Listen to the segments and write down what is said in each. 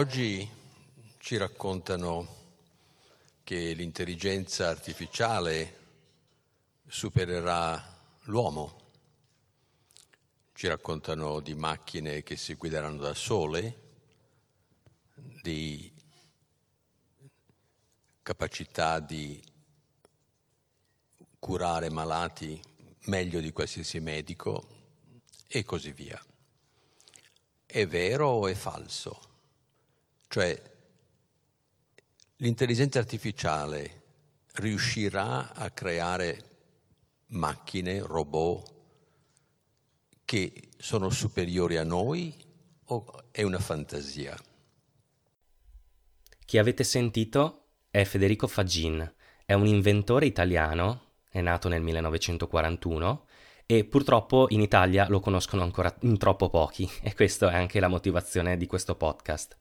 Oggi ci raccontano che l'intelligenza artificiale supererà l'uomo. Ci raccontano di macchine che si guideranno da sole, di capacità di curare malati meglio di qualsiasi medico e così via. È vero o è falso? Cioè, l'intelligenza artificiale riuscirà a creare macchine, robot che sono superiori a noi o è una fantasia? Chi avete sentito è Federico Fagin, è un inventore italiano, è nato nel 1941 e purtroppo in Italia lo conoscono ancora in troppo pochi e questa è anche la motivazione di questo podcast.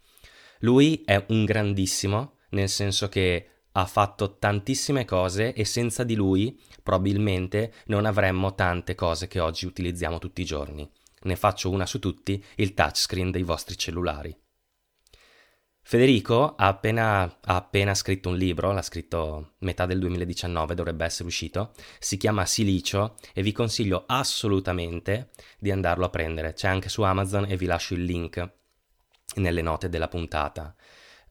Lui è un grandissimo, nel senso che ha fatto tantissime cose e senza di lui probabilmente non avremmo tante cose che oggi utilizziamo tutti i giorni. Ne faccio una su tutti, il touchscreen dei vostri cellulari. Federico ha appena, ha appena, scritto un libro, l'ha scritto metà del 2019, dovrebbe essere uscito, si chiama Silicio e vi consiglio assolutamente di andarlo a prendere, c'è anche su Amazon e vi lascio il link nelle note della puntata.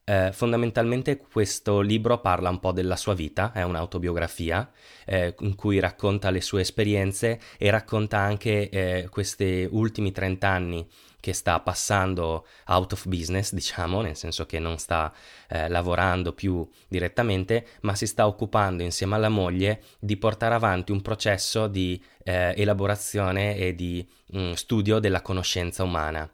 Eh, fondamentalmente questo libro parla un po' della sua vita, è un'autobiografia eh, in cui racconta le sue esperienze e racconta anche eh, questi ultimi 30 anni che sta passando out of business, diciamo, nel senso che non sta eh, lavorando più direttamente, ma si sta occupando insieme alla moglie di portare avanti un processo di eh, elaborazione e di mh, mm, studio della conoscenza umana.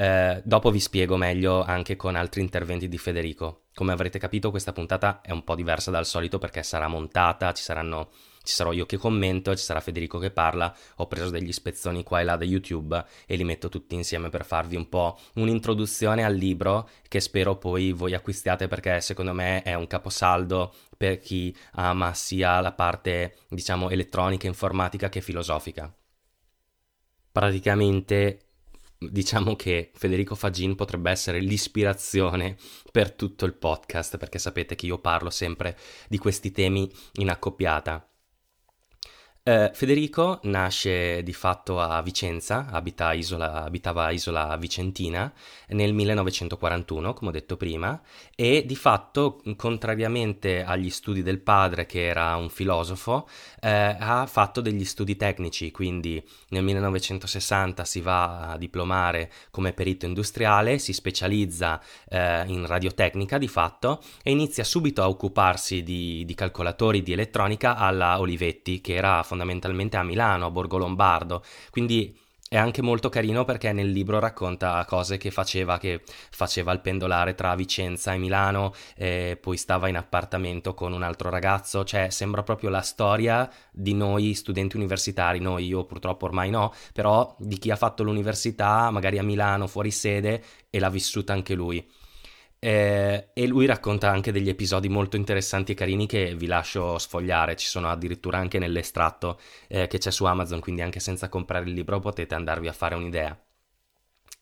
Eh, dopo vi spiego meglio anche con altri interventi di Federico. Come avrete capito, questa puntata è un po' diversa dal solito perché sarà montata, ci, saranno, ci sarò io che commento, ci sarà Federico che parla. Ho preso degli spezzoni qua e là da YouTube e li metto tutti insieme per farvi un po' un'introduzione al libro che spero poi voi acquistiate perché secondo me è un caposaldo per chi ama sia la parte, diciamo, elettronica, informatica che filosofica. Praticamente diciamo che Federico Fagin potrebbe essere l'ispirazione per tutto il podcast, perché sapete che io parlo sempre di questi temi in accoppiata. Eh, Federico nasce di fatto a Vicenza, abita isola, abitava Isola Vicentina nel 1941, come ho detto prima, e di fatto, contrariamente agli studi del padre, che era un filosofo, eh, ha fatto degli studi tecnici, quindi nel 1960 si va a diplomare come perito industriale, si specializza eh, in radiotecnica di fatto e inizia subito a occuparsi di, di calcolatori di elettronica alla Olivetti, che era fondamentalmente fondamentalmente a Milano, a Borgo Lombardo, quindi è anche molto carino perché nel libro racconta cose che faceva, che faceva il pendolare tra Vicenza e Milano, e poi stava in appartamento con un altro ragazzo, cioè sembra proprio la storia di noi studenti universitari, noi io purtroppo ormai no, però di chi ha fatto l'università, magari a Milano, fuori sede, e l'ha vissuta anche lui. Eh, e lui racconta anche degli episodi molto interessanti e carini che vi lascio sfogliare, ci sono addirittura anche nell'estratto eh, che c'è su Amazon, quindi anche senza comprare il libro potete andarvi a fare un'idea.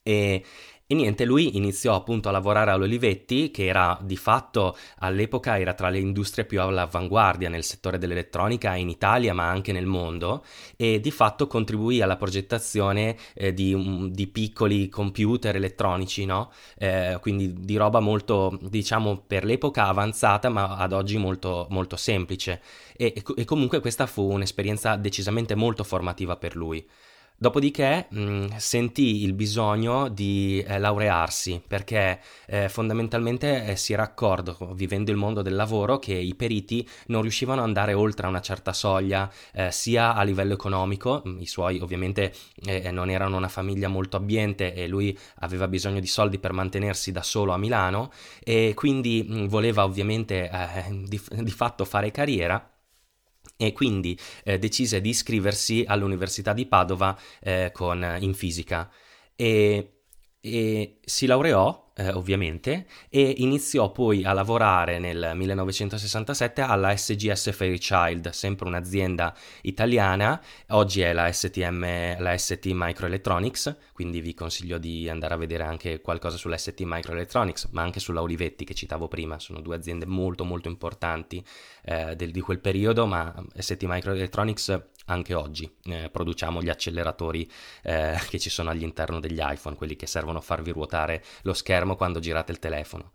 E, e niente, lui iniziò appunto a lavorare all'Olivetti, che era di fatto all'epoca era tra le industrie più all'avanguardia nel settore dell'elettronica in Italia, ma anche nel mondo, e di fatto contribuì alla progettazione eh, di, di, piccoli computer elettronici, no? Eh, quindi di roba molto, diciamo, per l'epoca avanzata, ma ad oggi molto, molto semplice. E, e comunque questa fu un'esperienza decisamente molto formativa per lui. Dopodiché mh, mm, sentì il bisogno di eh, laurearsi perché eh, fondamentalmente eh, si era accorto, vivendo il mondo del lavoro, che i periti non riuscivano ad andare oltre una certa soglia, eh, sia a livello economico, mm, i suoi ovviamente eh, non erano una famiglia molto abbiente e lui aveva bisogno di soldi per mantenersi da solo a Milano e quindi mh, mm, voleva ovviamente eh, di, di fatto fare carriera e quindi eh, decise di iscriversi all'Università di Padova eh, con, in fisica. E, e, si laureò eh, ovviamente, e iniziò poi a lavorare nel 1967 alla SGS Fairchild, sempre un'azienda italiana, oggi è la STM, la ST Microelectronics, quindi vi consiglio di andare a vedere anche qualcosa sulla ST Microelectronics, ma anche sulla Olivetti che citavo prima, sono due aziende molto molto importanti eh, del, di quel periodo, ma ST Microelectronics anche oggi eh, produciamo gli acceleratori eh, che ci sono all'interno degli iPhone, quelli che servono a farvi ruotare lo schermo quando girate il telefono.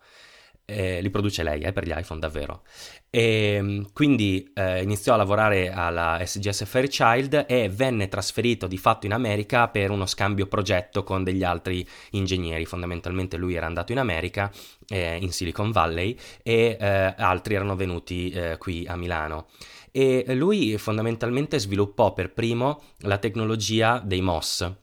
Eh, li produce lei eh, per gli iPhone davvero. E, ehm, quindi eh, iniziò a lavorare alla SGS Fairchild e venne trasferito di fatto in America per uno scambio progetto con degli altri ingegneri. Fondamentalmente lui era andato in America, eh, in Silicon Valley, e eh, altri erano venuti eh, qui a Milano e lui fondamentalmente sviluppò per primo la tecnologia dei MOS.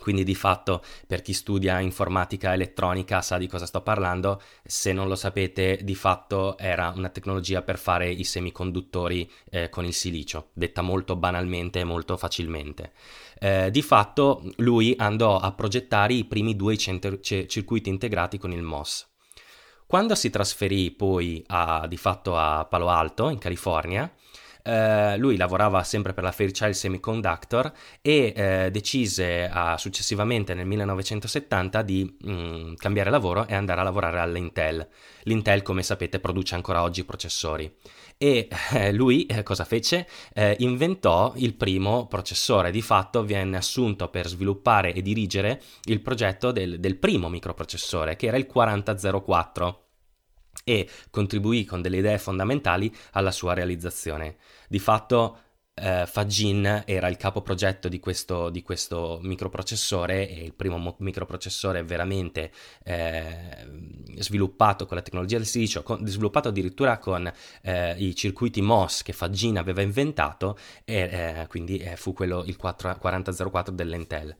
Quindi di fatto per chi studia informatica elettronica sa di cosa sto parlando, se non lo sapete di fatto era una tecnologia per fare i semiconduttori eh, con il silicio, detta molto banalmente e molto facilmente. Eh, di fatto lui andò a progettare i primi due center- c- circuiti integrati con il MOS. Quando si trasferì poi a, di fatto a Palo Alto, in California, eh, lui lavorava sempre per la Fairchild Semiconductor e eh, decise uh, successivamente nel 1970 di mh, mm, cambiare lavoro e andare a lavorare all'Intel. L'Intel, come sapete, produce ancora oggi processori. E eh, lui eh, cosa fece? Inventò il primo processore, di fatto venne assunto per sviluppare e dirigere il progetto del, del primo microprocessore, che era il 4004 e contribuì con delle idee fondamentali alla sua realizzazione. Di fatto eh, Fagin era il capo progetto di questo, di questo, microprocessore e il primo mo- microprocessore veramente eh, sviluppato con la tecnologia del silicio, con, sviluppato addirittura con eh, i circuiti MOS che Fagin aveva inventato e eh, quindi eh, fu quello il 4, 4004 dell'Intel.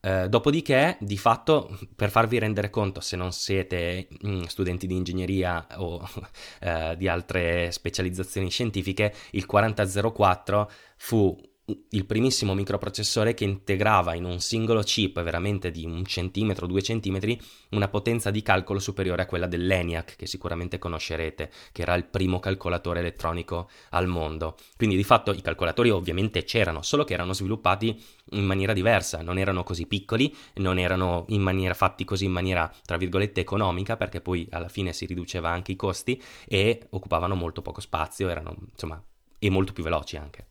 Eh, dopodiché, di fatto, per farvi rendere conto, se non siete mm, studenti di ingegneria o eh, di altre specializzazioni scientifiche, il 4004 fu il primissimo microprocessore che integrava in un singolo chip veramente di un centimetro, due centimetri, una potenza di calcolo superiore a quella dell'ENIAC, che sicuramente conoscerete, che era il primo calcolatore elettronico al mondo. Quindi di fatto i calcolatori ovviamente c'erano, solo che erano sviluppati in maniera diversa, non erano così piccoli, non erano maniera, fatti così in maniera, tra virgolette, economica, perché poi alla fine si riduceva anche i costi e occupavano molto poco spazio, erano insomma, e molto più veloci anche.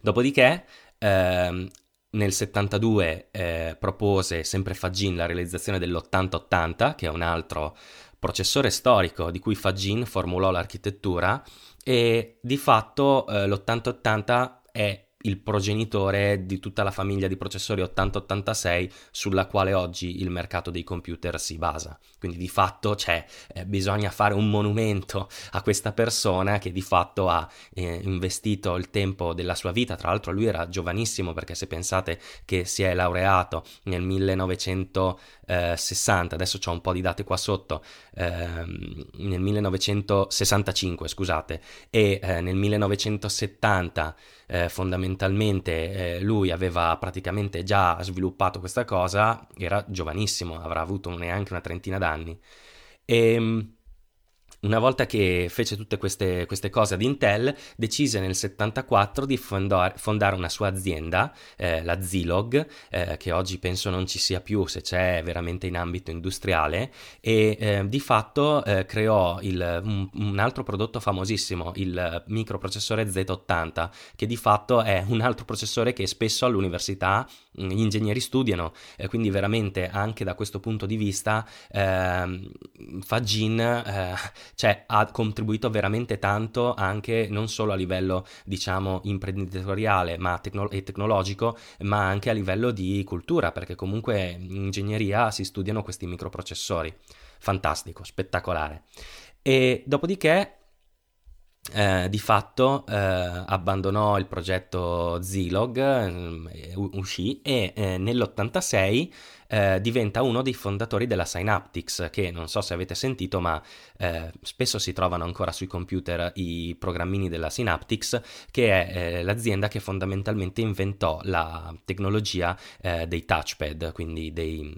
Dopodiché, ehm, nel 72 eh, propose sempre Fagin la realizzazione dell'8080, che è un altro processore storico di cui Fagin formulò l'architettura e di fatto eh, l'8080 è il progenitore di tutta la famiglia di processori 8086 sulla quale oggi il mercato dei computer si basa. Quindi di fatto c'è, eh, bisogna fare un monumento a questa persona che di fatto ha eh, investito il tempo della sua vita, tra l'altro lui era giovanissimo perché se pensate che si è laureato nel 1960, adesso ho un po' di date qua sotto, ehm, nel 1965 scusate, e eh, nel 1970 eh, fondamentalmente eh, lui aveva praticamente già sviluppato questa cosa, era giovanissimo, avrà avuto neanche una trentina d'anni. E ehm, una volta che fece tutte queste, queste, cose ad Intel, decise nel 74 di fondare, fondare una sua azienda, eh, la Zilog, eh, che oggi penso non ci sia più se c'è veramente in ambito industriale, e eh, di fatto eh, creò il, un, un, altro prodotto famosissimo, il microprocessore Z80, che di fatto è un altro processore che spesso all'università mm, gli ingegneri studiano, quindi veramente anche da questo punto di vista ehm, Fagin eh, cioè ha contribuito veramente tanto anche non solo a livello diciamo imprenditoriale ma tecno- e tecnologico ma anche a livello di cultura perché comunque in ingegneria si studiano questi microprocessori. Fantastico spettacolare. E dopodiché eh, di fatto eh, abbandonò il progetto Zilog, eh, uscì e eh, nell'86 eh, diventa uno dei fondatori della Synaptics, che non so se avete sentito, ma eh, spesso si trovano ancora sui computer i programmini della Synaptics, che è eh, l'azienda che fondamentalmente inventò la tecnologia eh, dei touchpad, quindi dei,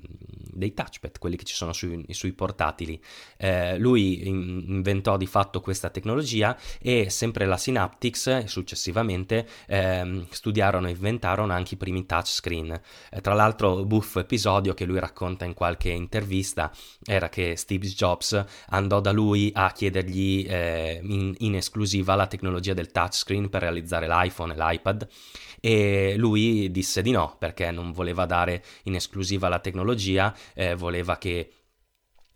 dei, touchpad, quelli che ci sono sui, sui portatili. Eh, lui in, inventò di fatto questa tecnologia e sempre la Synaptics successivamente ehm, studiarono e inventarono anche i primi touchscreen. Eh, tra l'altro, buffo episodio che lui racconta in qualche intervista era che Steve Jobs andò da lui a chiedergli eh, in, in esclusiva la tecnologia del touchscreen per realizzare l'iPhone e l'iPad e lui disse di no perché non voleva dare in esclusiva la tecnologia, eh, voleva che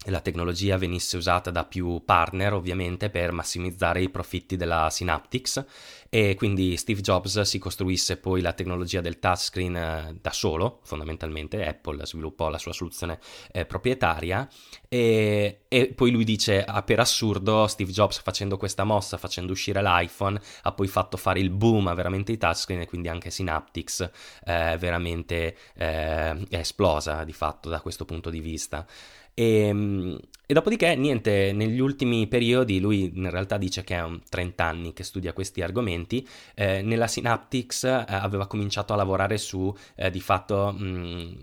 la tecnologia venisse usata da più partner ovviamente per massimizzare i profitti della Synaptics. E quindi Steve Jobs si costruisse poi la tecnologia del touchscreen eh, da solo, fondamentalmente. Apple sviluppò la sua soluzione eh, proprietaria. E, e, poi lui dice ah, per assurdo Steve Jobs facendo questa mossa, facendo uscire l'iPhone, ha poi fatto fare il boom a veramente i touchscreen e quindi anche Synaptics eh, veramente eh, è esplosa di fatto da questo punto di vista. E, ehm, e, dopodiché, niente, negli ultimi periodi, lui in realtà dice che è un 30 anni che studia questi argomenti, eh, nella Synaptics eh, aveva cominciato a lavorare su, eh, di fatto, mh,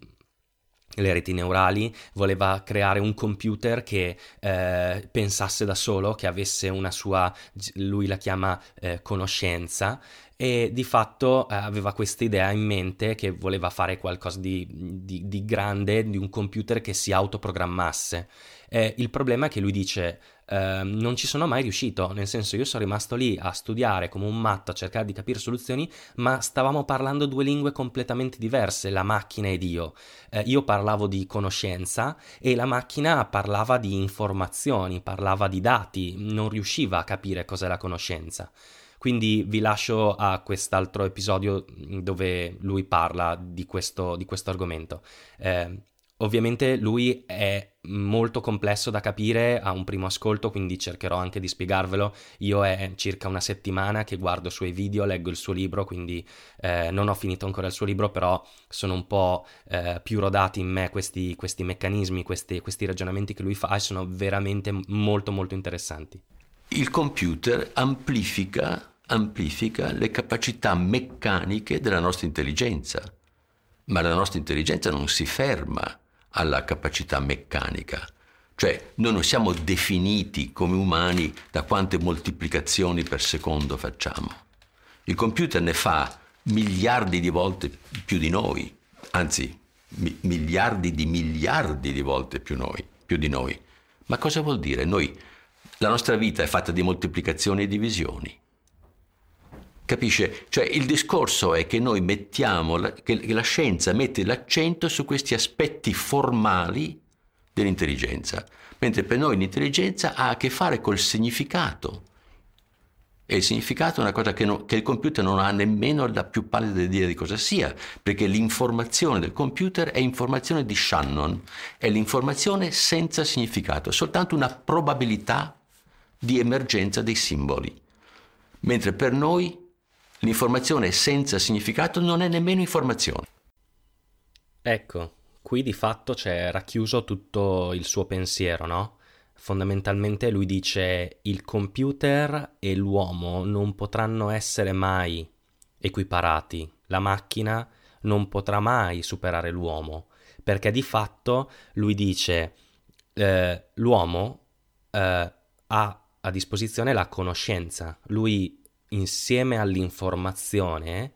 le reti neurali, voleva creare un computer che eh, pensasse da solo, che avesse una sua, lui la chiama eh, conoscenza, e di fatto eh, aveva questa idea in mente che voleva fare qualcosa di, di, di grande, di un computer che si autoprogrammasse. Eh, il problema è che lui dice Uh, non ci sono mai riuscito, nel senso io sono rimasto lì a studiare come un matto, a cercare di capire soluzioni, ma stavamo parlando due lingue completamente diverse, la macchina ed io. Uh, io parlavo di conoscenza e la macchina parlava di informazioni, parlava di dati, non riusciva a capire cos'è la conoscenza. Quindi vi lascio a quest'altro episodio dove lui parla di questo, di questo argomento. Eh, ovviamente lui è molto complesso da capire a un primo ascolto, quindi cercherò anche di spiegarvelo. Io è circa una settimana che guardo i suoi video, leggo il suo libro, quindi eh, non ho finito ancora il suo libro, però sono un po' eh, più rodati in me questi, questi meccanismi, questi, questi ragionamenti che lui fa e sono veramente molto molto interessanti. Il computer amplifica amplifica le capacità meccaniche della nostra intelligenza, ma la nostra intelligenza non si ferma alla capacità meccanica. Cioè, noi non siamo definiti come umani da quante moltiplicazioni per secondo facciamo. Il computer ne fa miliardi di volte più di noi, anzi, mi- miliardi di miliardi di volte più, noi, più di noi. Ma cosa vuol dire? Noi, la nostra vita è fatta di moltiplicazioni e divisioni. Capisce? Cioè il discorso è che noi mettiamo, che la scienza mette l'accento su questi aspetti formali dell'intelligenza, mentre per noi l'intelligenza ha a che fare col significato. E il significato è una cosa che, no, che il computer non ha nemmeno la più pallida idea di cosa sia, perché l'informazione del computer è informazione di Shannon, è l'informazione senza significato, soltanto una probabilità di emergenza dei simboli. Mentre per noi L'informazione senza significato non è nemmeno informazione. Ecco, qui di fatto c'è racchiuso tutto il suo pensiero, no? Fondamentalmente lui dice il computer e l'uomo non potranno essere mai equiparati, la macchina non potrà mai superare l'uomo, perché di fatto lui dice eh, l'uomo eh, ha a disposizione la conoscenza, lui insieme all'informazione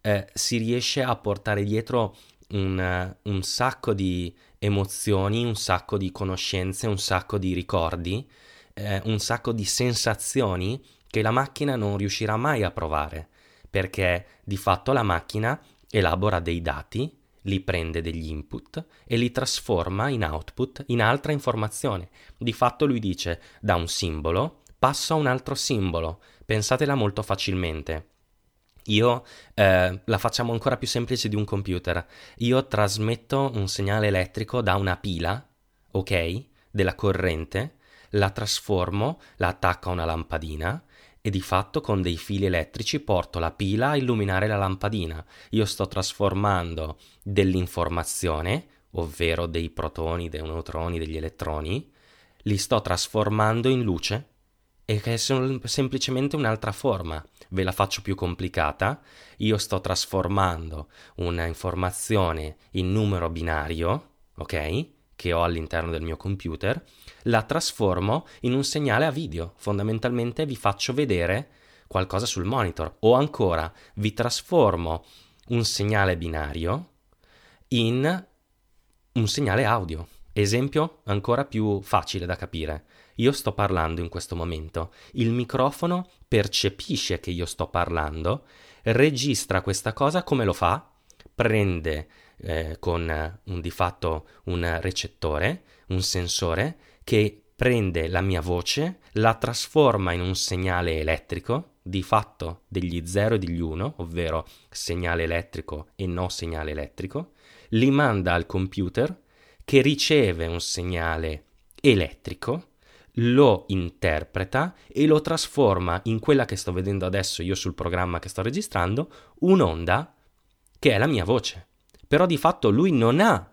eh, si riesce a portare dietro un, un, sacco di emozioni, un sacco di conoscenze, un sacco di ricordi, eh, un sacco di sensazioni che la macchina non riuscirà mai a provare, perché di fatto la macchina elabora dei dati, li prende degli input e li trasforma in output in altra informazione. Di fatto lui dice da un simbolo passo a un altro simbolo, Pensatela molto facilmente. Io eh, la facciamo ancora più semplice di un computer. Io trasmetto un segnale elettrico da una pila, ok, della corrente, la trasformo, la attacco a una lampadina e di fatto con dei fili elettrici porto la pila a illuminare la lampadina. Io sto trasformando dell'informazione, ovvero dei protoni, dei neutroni, degli elettroni, li sto trasformando in luce e che sono semplicemente un'altra forma. Ve la faccio più complicata. Io sto trasformando una informazione in numero binario, ok? Che ho all'interno del mio computer, la trasformo in un segnale a video. Fondamentalmente vi faccio vedere qualcosa sul monitor o ancora vi trasformo un segnale binario in un segnale audio. Esempio ancora più facile da capire. Io sto parlando in questo momento, il microfono percepisce che io sto parlando, registra questa cosa come lo fa? Prende eh, con un di fatto un recettore, un sensore che prende la mia voce, la trasforma in un segnale elettrico, di fatto degli 0 e degli 1, ovvero segnale elettrico e no segnale elettrico, li manda al computer che riceve un segnale elettrico, lo interpreta e lo trasforma in quella che sto vedendo adesso io sul programma che sto registrando, un'onda che è la mia voce. Però di fatto lui non ha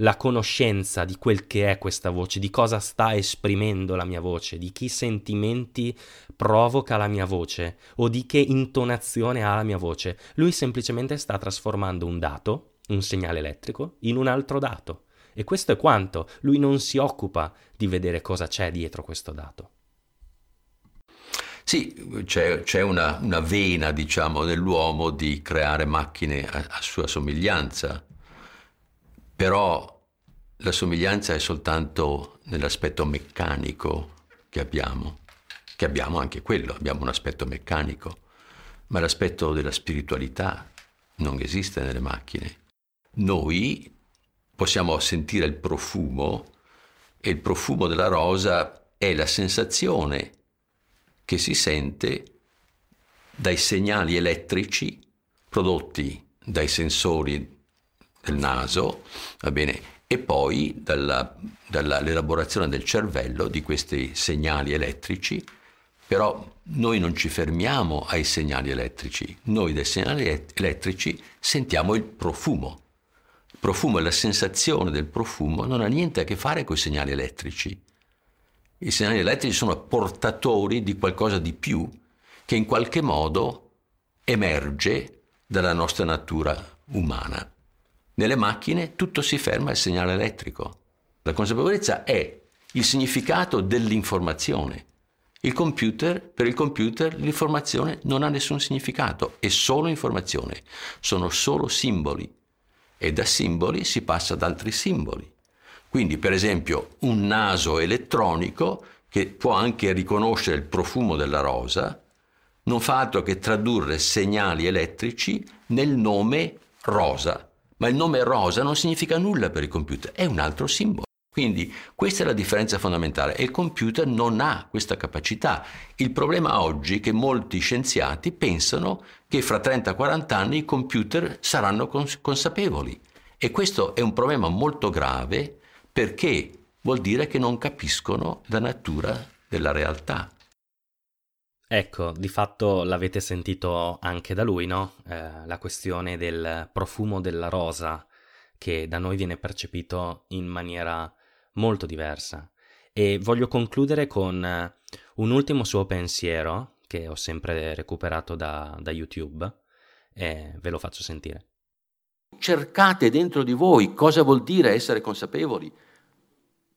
la conoscenza di quel che è questa voce, di cosa sta esprimendo la mia voce, di che sentimenti provoca la mia voce o di che intonazione ha la mia voce. Lui semplicemente sta trasformando un dato, un segnale elettrico, in un altro dato. E questo è quanto. Lui non si occupa di vedere cosa c'è dietro questo dato. Sì, c'è, c'è una, una, vena, diciamo, nell'uomo di creare macchine a, a sua somiglianza però la somiglianza è soltanto nell'aspetto meccanico che abbiamo, che abbiamo anche quello, abbiamo un aspetto meccanico, ma l'aspetto della spiritualità non esiste nelle macchine. Noi possiamo sentire il profumo e il profumo della rosa è la sensazione che si sente dai segnali elettrici prodotti dai sensori del naso, va bene, e poi dalla, dall'elaborazione del cervello di questi segnali elettrici, però noi non ci fermiamo ai segnali elettrici, noi dai segnali elettrici sentiamo il profumo. Profumo e la sensazione del profumo non ha niente a che fare con i segnali elettrici. I segnali elettrici sono portatori di qualcosa di più che in qualche modo emerge dalla nostra natura umana. Nelle macchine tutto si ferma al segnale elettrico. La consapevolezza è il significato dell'informazione. Il computer, per il computer l'informazione non ha nessun significato, è solo informazione, sono solo simboli e da simboli si passa ad altri simboli. Quindi per esempio un naso elettronico che può anche riconoscere il profumo della rosa non fa altro che tradurre segnali elettrici nel nome rosa ma il nome rosa non significa nulla per il computer, è un altro simbolo. Quindi questa è la differenza fondamentale e il computer non ha questa capacità. Il problema oggi è che molti scienziati pensano che fra 30-40 anni i computer saranno cons- consapevoli e questo è un problema molto grave perché vuol dire che non capiscono la natura della realtà. Ecco, di fatto l'avete sentito anche da lui, no? Eh, la questione del profumo della rosa, che da noi viene percepito in maniera molto diversa. E voglio concludere con eh, un ultimo suo pensiero, che ho sempre recuperato da, da YouTube, e ve lo faccio sentire. Cercate dentro di voi cosa vuol dire essere consapevoli.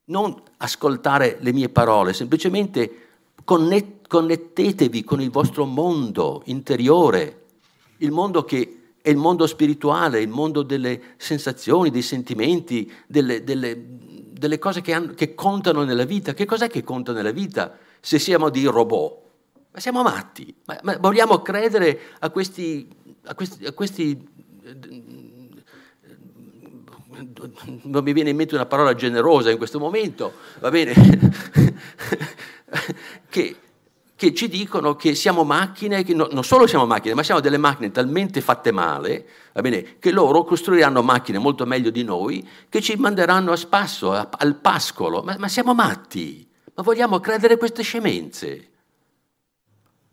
Non ascoltare le mie parole, semplicemente connettetevi con il vostro mondo interiore, il mondo che è il mondo spirituale, il mondo delle sensazioni, dei sentimenti, delle, delle, delle cose che, hanno, che, contano nella vita. Che cos'è che conta nella vita se siamo dei robot? Ma siamo matti, ma, ma vogliamo credere a questi, a questi, a questi non mi viene in mente una parola generosa in questo momento, va bene, che, che, ci dicono che siamo macchine, che no, non solo siamo macchine, ma siamo delle macchine talmente fatte male, va bene, che loro costruiranno macchine molto meglio di noi, che ci manderanno a spasso, a, al pascolo. Ma, ma siamo matti, ma vogliamo credere queste scemenze.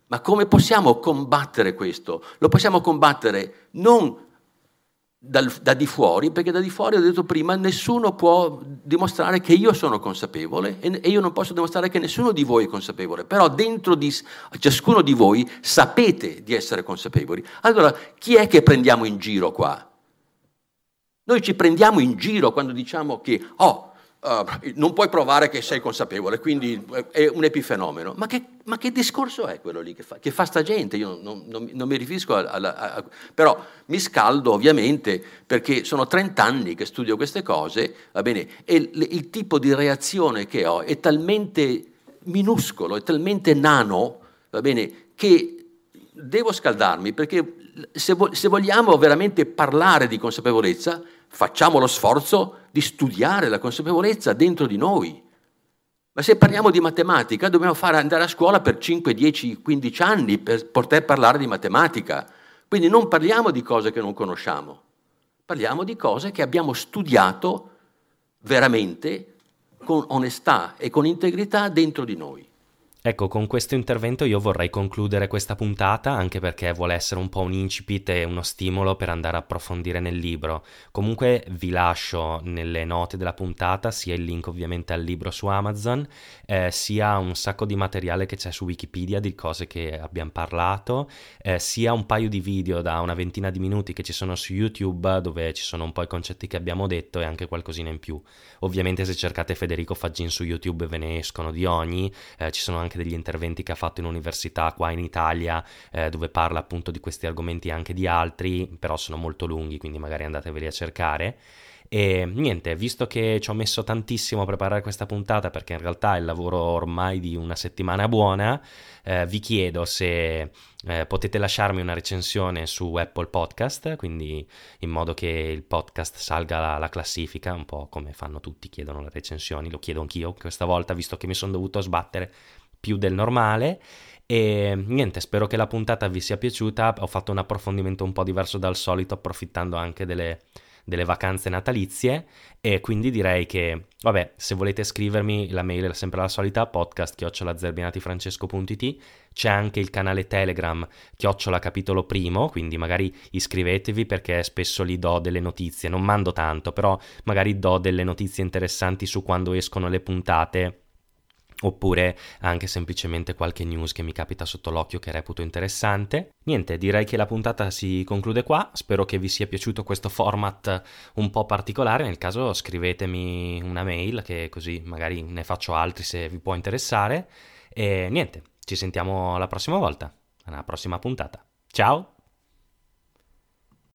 Ma come possiamo combattere questo? Lo possiamo combattere non dal, da di fuori, perché da di fuori, ho detto prima, nessuno può dimostrare che io sono consapevole e, e io non posso dimostrare che nessuno di voi è consapevole, però dentro di ciascuno di voi sapete di essere consapevoli. Allora, chi è che prendiamo in giro qua? Noi ci prendiamo in giro quando diciamo che, oh, uh, non puoi provare che sei consapevole, quindi è un epifenomeno. Ma che, ma che discorso è quello lì che fa, che fa sta gente? Io non, non, non mi riferisco a, a, a, Però mi scaldo ovviamente perché sono 30 anni che studio queste cose, va bene, e il, il tipo di reazione che ho è talmente minuscolo, è talmente nano, va bene, che devo scaldarmi perché se, vo- se vogliamo veramente parlare di consapevolezza, facciamo lo sforzo di studiare la consapevolezza dentro di noi. Ma se parliamo di matematica dobbiamo fare andare a scuola per 5, 10, 15 anni per poter parlare di matematica. Quindi non parliamo di cose che non conosciamo, parliamo di cose che abbiamo studiato veramente con onestà e con integrità dentro di noi. Ecco, con questo intervento io vorrei concludere questa puntata, anche perché vuole essere un po' un incipit e uno stimolo per andare a approfondire nel libro. Comunque vi lascio nelle note della puntata sia il link ovviamente al libro su Amazon, eh, sia un sacco di materiale che c'è su Wikipedia di cose che abbiamo parlato, eh, sia un paio di video da una ventina di minuti che ci sono su YouTube dove ci sono un po' i concetti che abbiamo detto e anche qualcosina in più. Ovviamente se cercate Federico Faggin su YouTube ve ne escono di ogni, eh, ci sono anche anche degli interventi che ha fatto in università qua in Italia, eh, dove parla appunto di questi argomenti e anche di altri, però sono molto lunghi, quindi magari andateveli a cercare. E niente, visto che ci ho messo tantissimo a preparare questa puntata, perché in realtà è il lavoro ormai di una settimana buona, eh, vi chiedo se eh, potete lasciarmi una recensione su Apple Podcast, quindi in modo che il podcast salga la, la classifica, un po' come fanno tutti, chiedono le recensioni, lo chiedo anch'io questa volta, visto che mi sono dovuto sbattere più del normale. E niente, spero che la puntata vi sia piaciuta. Ho fatto un approfondimento un po' diverso dal solito, approfittando anche delle, delle vacanze natalizie. E quindi direi che, vabbè, se volete scrivermi, la mail è sempre la solita: podcast chiocciolazerbinatifrancesco.it. C'è anche il canale Telegram chiocciola capitolo primo, quindi magari iscrivetevi perché spesso li do delle notizie. Non mando tanto, però magari do delle notizie interessanti su quando escono le puntate oppure anche semplicemente qualche news che mi capita sotto l'occhio che reputo interessante. Niente, direi che la puntata si conclude qua, spero che vi sia piaciuto questo format un po' particolare, nel caso scrivetemi una mail che così magari ne faccio altri se vi può interessare e niente, ci sentiamo la prossima volta, alla prossima puntata. Ciao!